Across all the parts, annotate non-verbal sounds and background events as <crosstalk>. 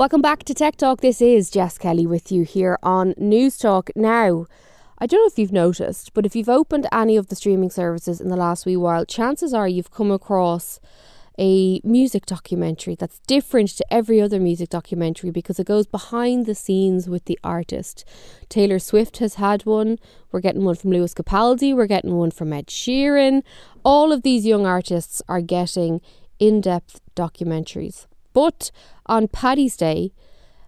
Welcome back to Tech Talk. This is Jess Kelly with you here on Newstalk. Now, I don't know if you've noticed, but if you've opened any of the streaming services in the last wee while, chances are you've come across a music documentary that's different to every other music documentary because it goes behind the scenes with the artist. Taylor Swift has had one. We're getting one from Lewis Capaldi. We're getting one from Ed Sheeran. All of these young artists are getting in depth documentaries. But on Paddy's Day,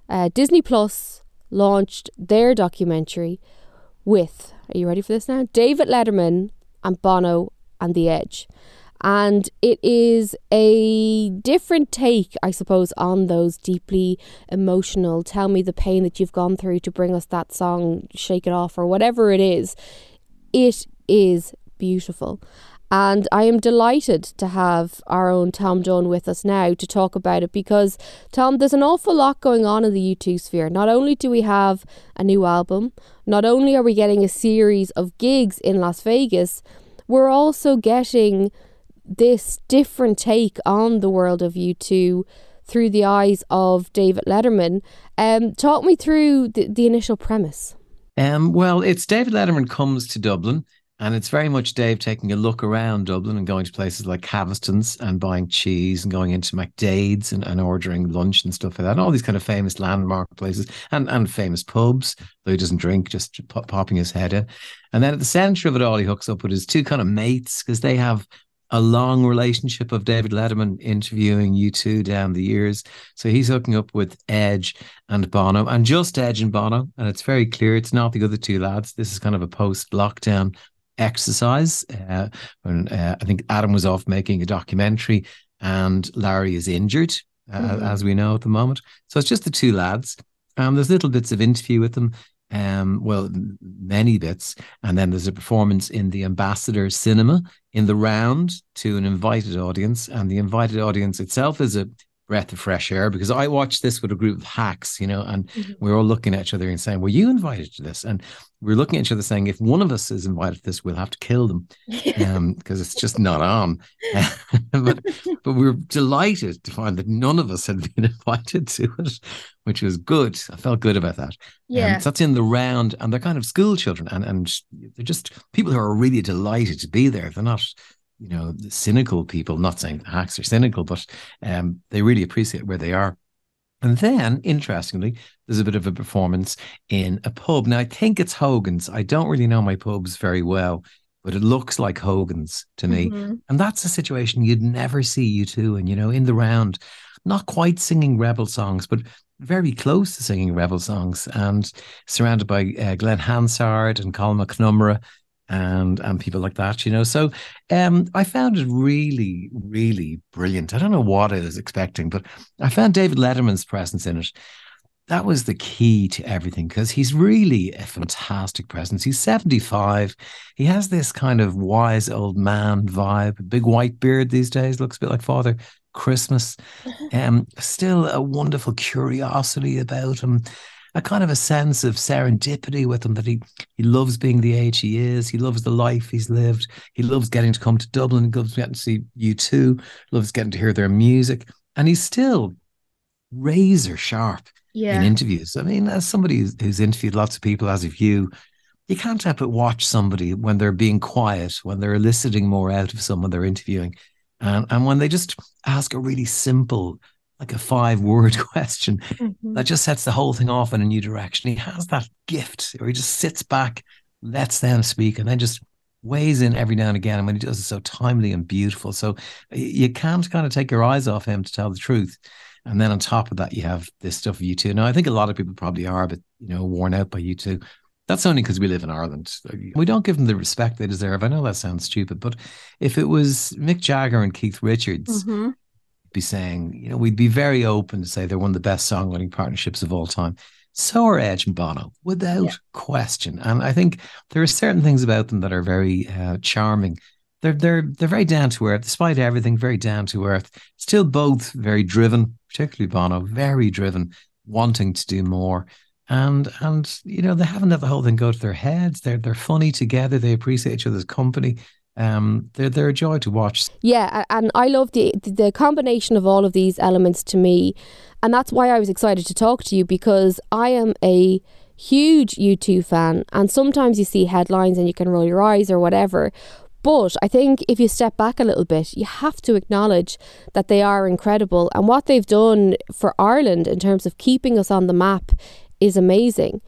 uh, Disney Plus launched their documentary with, are you ready for this now? David Letterman and Bono and The Edge. And it is a different take, I suppose, on those deeply emotional, tell me the pain that you've gone through to bring us that song, Shake It Off, or whatever it is. It is beautiful. And I am delighted to have our own Tom Dunne with us now to talk about it because, Tom, there's an awful lot going on in the U2 sphere. Not only do we have a new album, not only are we getting a series of gigs in Las Vegas, we're also getting this different take on the world of U2 through the eyes of David Letterman. Um, talk me through the, the initial premise. Um, well, it's David Letterman comes to Dublin and it's very much Dave taking a look around Dublin and going to places like Caviston's and buying cheese and going into McDaid's and, and ordering lunch and stuff like that. And all these kind of famous landmark places and, and famous pubs, though he doesn't drink, just popping his head in. And then at the center of it all, he hooks up with his two kind of mates because they have a long relationship of David Letterman interviewing U2 down the years. So he's hooking up with Edge and Bono and just Edge and Bono. And it's very clear it's not the other two lads. This is kind of a post lockdown exercise. Uh, when uh, I think Adam was off making a documentary, and Larry is injured, uh, mm-hmm. as we know at the moment. So it's just the two lads. Um, there's little bits of interview with them. Um, well, many bits, and then there's a performance in the Ambassador Cinema in the round to an invited audience, and the invited audience itself is a breath of fresh air because I watched this with a group of hacks, you know, and mm-hmm. we are all looking at each other and saying, "Were you invited to this?" And we are looking at each other saying, "If one of us is invited to this, we'll have to kill them because <laughs> um, it's just not on." <laughs> but but we are delighted to find that none of us had been <laughs> invited to it, which was good. I felt good about that. Yeah, um, so that's in the round, and they're kind of school children, and and they're just people who are really delighted to be there. They're not you know, cynical people, not saying hacks are cynical, but um, they really appreciate where they are. And then, interestingly, there's a bit of a performance in a pub. Now, I think it's Hogan's. I don't really know my pubs very well, but it looks like Hogan's to me. Mm-hmm. And that's a situation you'd never see U2 And, you know, in the round, not quite singing rebel songs, but very close to singing rebel songs and surrounded by uh, Glen Hansard and Colin McNamara and and people like that, you know. So um, I found it really, really brilliant. I don't know what I was expecting, but I found David Letterman's presence in it. That was the key to everything because he's really a fantastic presence. He's 75. He has this kind of wise old man vibe, big white beard these days, looks a bit like Father Christmas. Um, still a wonderful curiosity about him a kind of a sense of serendipity with him that he he loves being the age he is. He loves the life he's lived. He loves getting to come to Dublin. He loves getting to see U2. Loves getting to hear their music, and he's still razor sharp yeah. in interviews. I mean, as somebody who's, who's interviewed lots of people, as of you, you can't help but watch somebody when they're being quiet, when they're eliciting more out of someone they're interviewing, and and when they just ask a really simple like a five word <laughs> question mm-hmm. that just sets the whole thing off in a new direction. He has that gift where he just sits back, lets them speak, and then just weighs in every now and again. And when he does it so timely and beautiful. So you can't kind of take your eyes off him to tell the truth. And then on top of that, you have this stuff of U2. Now, I think a lot of people probably are, but you know, worn out by U2. That's only because we live in Ireland. We don't give them the respect they deserve. I know that sounds stupid, but if it was Mick Jagger and Keith Richards, mm-hmm be saying, you know, we'd be very open to say they're one of the best songwriting partnerships of all time. So are Edge and Bono, without yeah. question. And I think there are certain things about them that are very uh, charming. They're they're they're very down to earth, despite everything. Very down to earth. Still, both very driven, particularly Bono, very driven, wanting to do more. And and you know they haven't let the whole thing go to their heads. They're they're funny together. They appreciate each other's company. Um, they're they're a joy to watch. Yeah, and I love the the combination of all of these elements to me, and that's why I was excited to talk to you because I am a huge U2 fan, and sometimes you see headlines and you can roll your eyes or whatever. But I think if you step back a little bit, you have to acknowledge that they are incredible, and what they've done for Ireland in terms of keeping us on the map is amazing.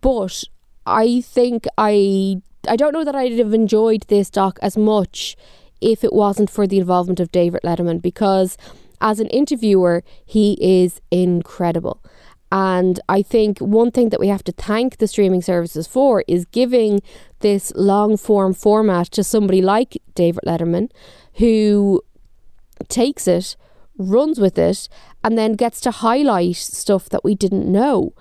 But I think I I don't know that I'd have enjoyed this doc as much if it wasn't for the involvement of David Letterman because as an interviewer he is incredible. And I think one thing that we have to thank the streaming services for is giving this long form format to somebody like David Letterman who takes it, runs with it, and then gets to highlight stuff that we didn't know.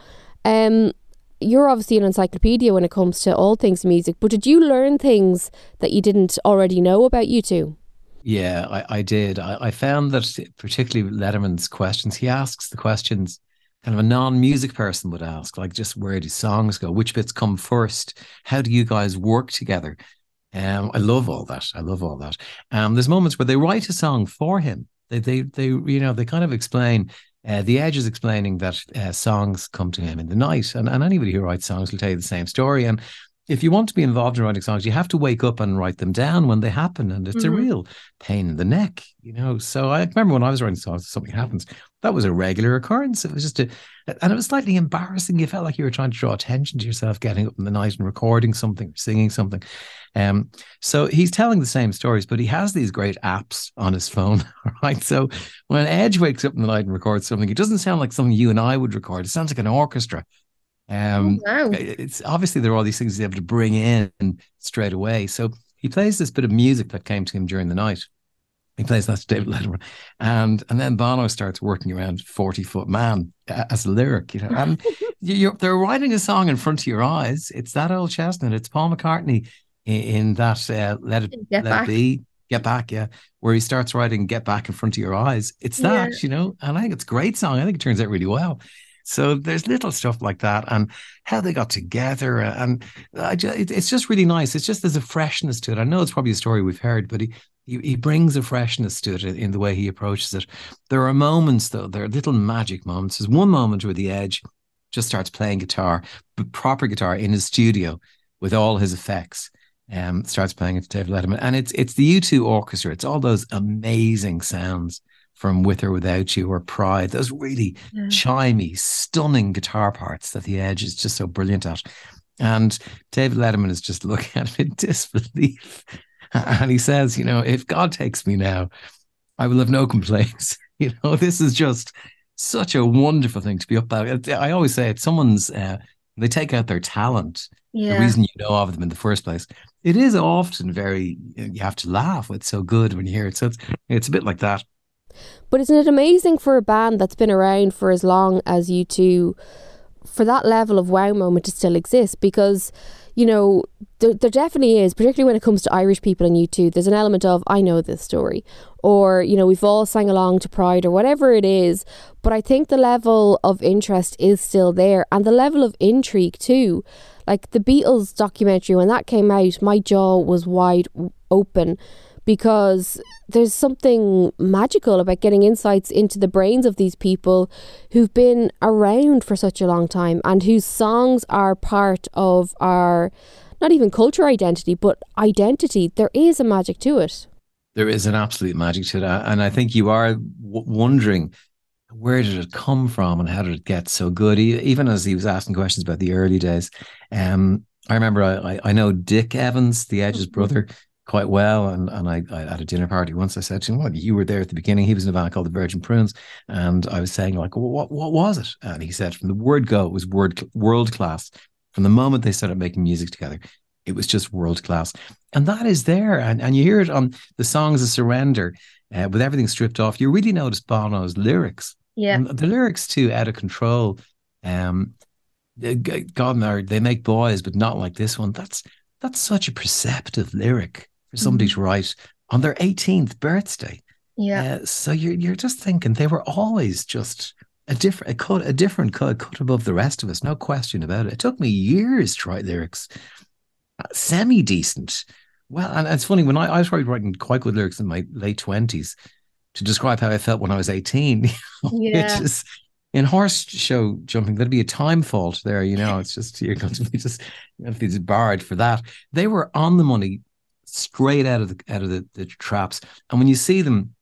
Um, you're obviously an encyclopedia when it comes to all things music, but did you learn things that you didn't already know about U2? Yeah, I, I did. I, I found that particularly Letterman's questions, he asks the questions kind of a non-music person would ask, like just where do songs go? Which bits come first? How do you guys work together? Um, I love all that. I love all that. Um, there's moments where they write a song for him. They, they, they, you know, they kind of explain uh, the Edge is explaining that uh, songs come to him in the night, and, and anybody who writes songs will tell you the same story. And if you want to be involved in writing songs, you have to wake up and write them down when they happen, and it's mm-hmm. a real pain in the neck, you know. So I remember when I was writing songs, something happens. That was a regular occurrence. It was just a, and it was slightly embarrassing. You felt like you were trying to draw attention to yourself, getting up in the night and recording something, singing something. Um, so he's telling the same stories, but he has these great apps on his phone, <laughs> right? So when Edge wakes up in the night and records something, it doesn't sound like something you and I would record. It sounds like an orchestra. Um, oh, wow. It's obviously there are all these things he's able to bring in straight away. So he plays this bit of music that came to him during the night. He plays that to David Letterman, and and then Bono starts working around forty foot man as a lyric, you know. And <laughs> you, they're writing a song in front of your eyes. It's that old chestnut. It's Paul McCartney in, in that uh, let it get let back. it be get back yeah where he starts writing get back in front of your eyes it's that yeah. you know and i think it's a great song i think it turns out really well so there's little stuff like that and how they got together and I just, it's just really nice. It's just there's a freshness to it. I know it's probably a story we've heard but he he, he brings a freshness to it in the way he approaches it. There are moments though there are little magic moments. There's one moment where the edge just starts playing guitar but proper guitar in his studio with all his effects um, starts playing it to David Letterman, and it's it's the U2 orchestra. It's all those amazing sounds from With or Without You or Pride. Those really yeah. chimey, stunning guitar parts that the Edge is just so brilliant at. And David Letterman is just <laughs> looking at him in disbelief, and he says, "You know, if God takes me now, I will have no complaints. <laughs> you know, this is just." Such a wonderful thing to be up about. I always say it's someone's uh, they take out their talent yeah. the reason you know of them in the first place it is often very you have to laugh it's so good when you hear it so it's it's a bit like that but isn't it amazing for a band that's been around for as long as U2, for that level of wow moment to still exist? Because you know there, there definitely is particularly when it comes to irish people and u2 there's an element of i know this story or you know we've all sang along to pride or whatever it is. But i think the level of interest is still there and the level of intrigue too. Like the Beatles documentary, when that came out, my jaw was wide open because there's something magical about getting insights into the brains of these people who've been around for such a long time and whose songs are part of our not even culture identity, but identity. There is a magic to it. There is an absolute magic to that. And I think you are w- wondering where did it come from and how did it get so good? Even as he was asking questions about the early days, um, I remember I, I know Dick Evans, the Edge's mm-hmm. brother, quite well, and and I, I at a dinner party once I said to him, "What you were there at the beginning?" He was in a band called the Virgin Prunes, and I was saying like, well, "What what was it?" And he said, "From the word go, it was word world class. From the moment they started making music together, it was just world class, and that is there, and and you hear it on the songs of Surrender." Uh, with everything stripped off, you really notice Bono's lyrics yeah. And the lyrics too, out of control. Um, God, they make boys, but not like this one. That's that's such a perceptive lyric for somebody mm-hmm. to write on their 18th birthday. Yeah. Uh, so you're you're just thinking they were always just a different a cut a different cut, cut above the rest of us, no question about it. It took me years to write lyrics, uh, semi decent, Well, and it's funny when I, I started writing quite good lyrics in my late twenties to describe how I felt when I was eighteen, <laughs> yeah. is in horse show jumping. There'd be a time fault there, you know. <laughs> It's just you're going to be just to be barred for that. They were on the money, straight out of the out of the, the traps, and when you see them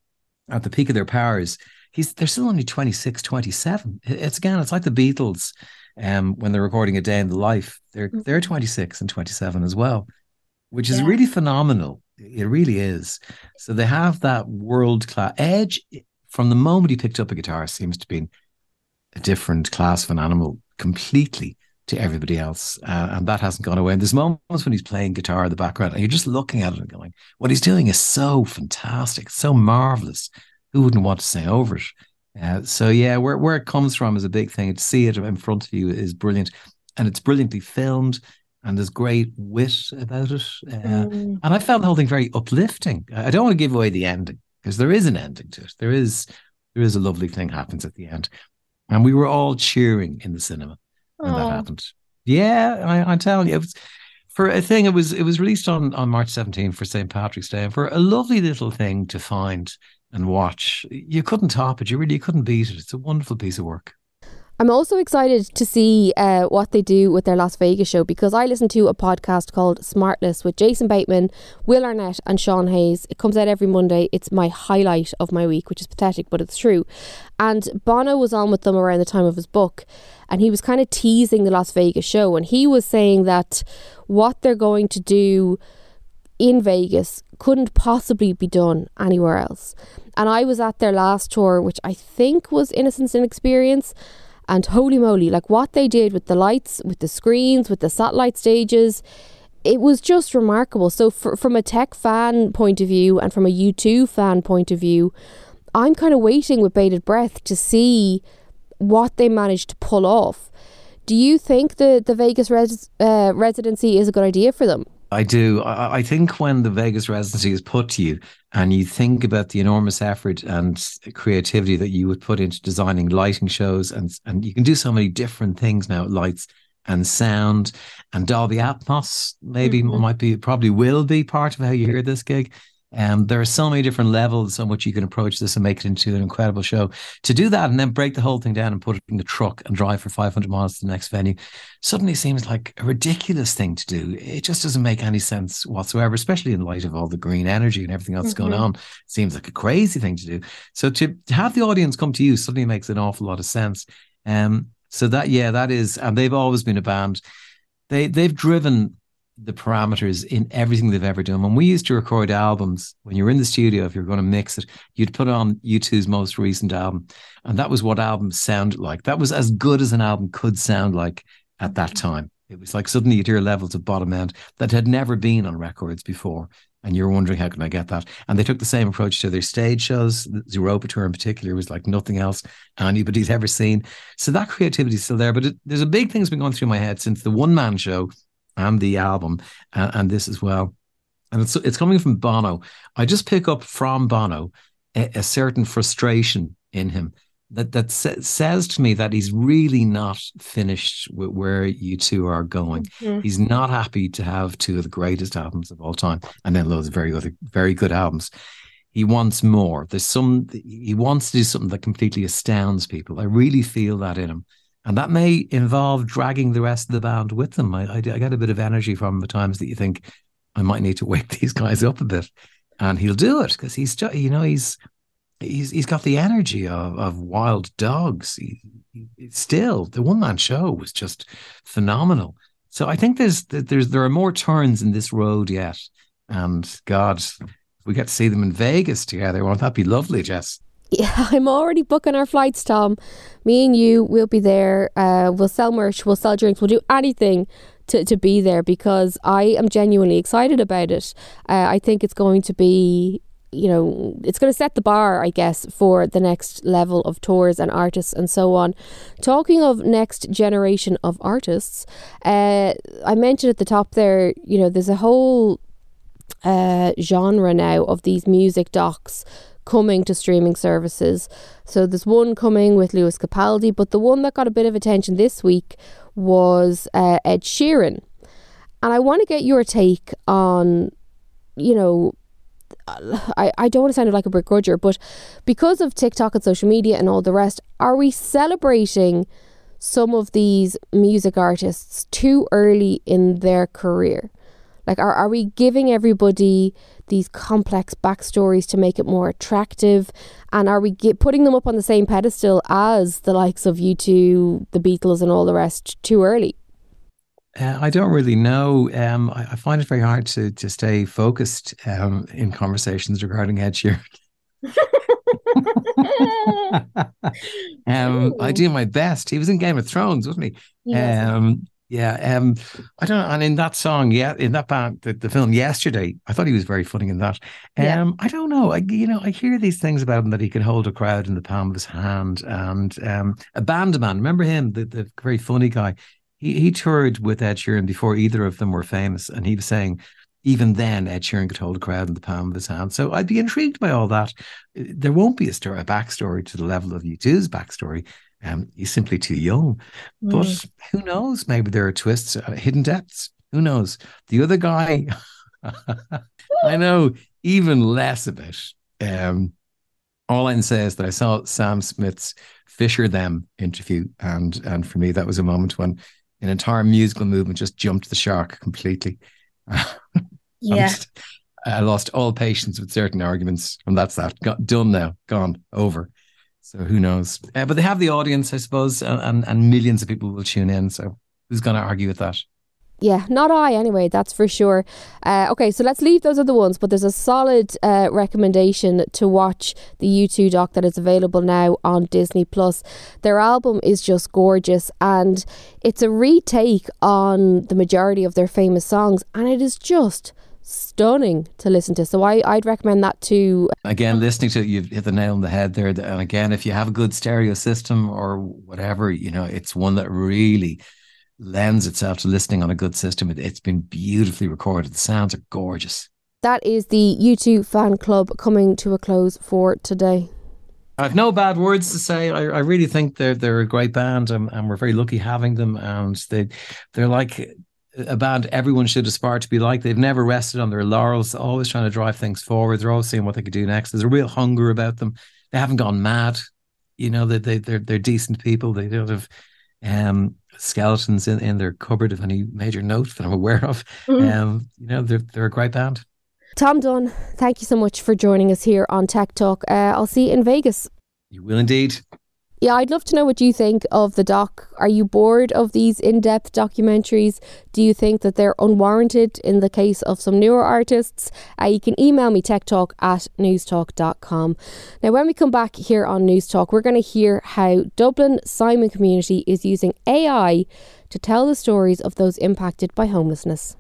at the peak of their powers, he's they're still only 26, 27. It's again, it's like the Beatles um, when they're recording a day in the life. They're mm-hmm. they're 26 and 27 as well, which is yeah. really phenomenal. It really is. So they have that world class edge from the moment he picked up a guitar seems to be a different class of an animal completely to everybody else. Uh, and that hasn't gone away. And there's moments when he's playing guitar in the background and you're just looking at it and going, what he's doing is so fantastic, so marvelous. Who wouldn't want to sing over it? Uh, so yeah, where where it comes from is a big thing. To see it in front of you is brilliant, and it's brilliantly filmed, and there's great wit about it. Uh, mm. And I found the whole thing very uplifting. I don't want to give away the ending because there is an ending to it. There is there is a lovely thing happens at the end, and we were all cheering in the cinema when that oh. happened. Yeah, I, I'm telling you, it was for a thing. It was it was released on on March 17 for St Patrick's Day, and for a lovely little thing to find and watch. You couldn't top it. You really couldn't beat it. It's a wonderful piece of work. I'm also excited to see uh, what they do with their Las Vegas show because I listen to a podcast called Smartless with Jason Bateman, Will Arnett, and Sean Hayes. It comes out every Monday. It's my highlight of my week, which is pathetic, but it's true. And Bono was on with them around the time of his book, and he was kind of teasing the Las Vegas show, and he was saying that what they're going to do in Vegas couldn't possibly be done anywhere else. And I was at their last tour, which I think was Innocence and Experience. And holy moly, like what they did with the lights, with the screens, with the satellite stages, it was just remarkable. So, for, from a tech fan point of view and from a U2 fan point of view, I'm kind of waiting with bated breath to see what they managed to pull off. Do you think the, the Vegas res, uh, residency is a good idea for them? I do. I, I, think when the Vegas residency is put to you and you think about the enormous effort and creativity that you would put into designing lighting shows and and you can do so many different things now, lights and sound and Dolby Atmos maybe mm-hmm. might be probably will be part of how you hear this gig. Um, there are so many different levels on which you can approach this and make it into an incredible show. To do that and then break the whole thing down and put it in the truck and drive for 500 miles to the next venue suddenly seems like a ridiculous thing to do. It just doesn't make any sense whatsoever, especially in light of all the green energy and everything else mm-hmm. going on. It seems like a crazy thing to do. So to, to have the audience come to you suddenly makes an awful lot of sense. Um, so that yeah, that is, and they've always been a band. They they've driven the parameters in everything they've ever done. When we used to record albums, when you were in the studio, if you're going to mix it, you'd put on U2's most recent album. And that was what albums sounded like. That was as good as an album could sound like at that mm-hmm. time. It was like suddenly you'd hear levels of bottom end that had never been on records before. And you're wondering, how can I get that? And they took the same approach to their stage shows. The Zooropa tour in particular was like nothing else anybody's ever seen. So that creativity is still there. But it, there's a big thing that's been going through my head since the one man show and the album and, and this as well. And it's it's coming from Bono. I just pick up from Bono a, a certain frustration in him that that sa- says to me that he's really not finished with where U2 are going. Mm-hmm. He's not happy to have two of the greatest albums of all time, and then loads of very other very good albums. He wants more. There's some. He wants to do something that completely astounds people. I really feel that in him. And that may involve dragging the rest of the band with them. I, I, I get a bit of energy from the times that you think I might need to wake <laughs> these guys up a bit, and he'll do it because he's you know he's he's he's got the energy of of wild dogs. He, he, still, the one man show was just phenomenal. So I think there's there's there are more turns in this road yet, and God, we get to see them in Vegas together. Won't that be lovely, Jess? Yeah, <laughs> I'm already booking our flights, Tom. Me and you will be there. Uh, we'll sell merch, we'll sell drinks, we'll do anything to, to be there because I am genuinely excited about it. Uh, I think it's going to be, you know, it's going to set the bar, I guess, for the next level of tours and artists and so on. Talking of next generation of artists, uh, I mentioned at the top there, you know, there's a whole uh, genre now of these music docs coming to streaming services. So there's one coming with Lewis Capaldi, but the one that got a bit of attention this week was uh, Ed Sheeran. And I want to get your take on you know, I, I don't want to sound like a begrudger, but because of TikTok and social media and all the rest, are we celebrating some of these music artists too early in their career? Like, are, are we giving everybody these complex backstories to make it more attractive? And are we get, putting them up on the same pedestal as the likes of U2, the Beatles, and all the rest too early? Uh, I don't really know. Um, I, I, find it very hard to to stay focused um, in conversations regarding Ed Sheeran. <laughs> <laughs> um, I do my best. He was in Game of Thrones, wasn't he? Yes. Um, yeah. Um, I don't know. And in that song, yeah, in that band, the, the film yesterday, I thought he was very funny in that. Um, yeah. I don't know. I you know, I hear these things about him that he can hold a crowd in the palm of his hand and um, a band man. Remember him, the, the very funny guy he, he toured with Ed Sheeran before either of them were famous, and he was saying even then Ed Sheeran could hold a crowd in the palm of his hand. So I'd be intrigued by all that. There won't be a story, a backstory to the level of U2's backstory. Um, he's simply too young. Mm. But who knows? Maybe there are twists, uh, hidden depths. Who knows? The other guy, <laughs> I know even less about. Um, all I can say is that I saw Sam Smith's Fisher Them interview, and and for me that was a moment when an entire musical movement just jumped the shark completely. <laughs> yeah. Just, I lost all patience with certain arguments, and that's that. Got done now, gone, over. So who knows? Uh, but they have the audience, I suppose, and, and, and millions of people will tune in. So who's going to argue with that? Yeah, not I anyway, that's for sure. Uh, okay, so let's leave those other ones, but there's a solid uh, recommendation to watch the U2 doc that is available now on Disney Plus. Their album is just gorgeous and it's a retake on the majority of their famous songs, and it is just stunning to listen to. So I, I'd recommend that too. Uh, again, listening to you've hit the nail on the head there. And again, if you have a good stereo system or whatever, you know, it's one that really lends itself to listening on a good system. It, has been beautifully recorded. The sounds are gorgeous. That is the U2 fan club coming to a close for today. I've no bad words to say. I, I really think they're they're a great band, and, and we're very lucky having them. And they they're like a band everyone should aspire to be like. They've never rested on their laurels, always trying to drive things forward. They're always seeing what they could do next. There's a real hunger about them. They haven't gone mad. You know, they, they they're they're decent people. They don't have um skeletons in, in their cupboard of any major note that I'm aware of. Mm-hmm. Um, you know, they're they're a great band. Tom Dunne, thank you so much for joining us here on Tech Talk. Uh, I'll see you in Vegas. You will indeed. Yeah, I'd love to know what you think of the doc. Are you bored of these in depth documentaries? Do you think that they're unwarranted in the case of some newer artists? Uh, you can email me techtalk at newstalk.com. Now, when we come back here on Newstalk, we're going to hear how Dublin Simon Community is using AI to tell the stories of those impacted by homelessness.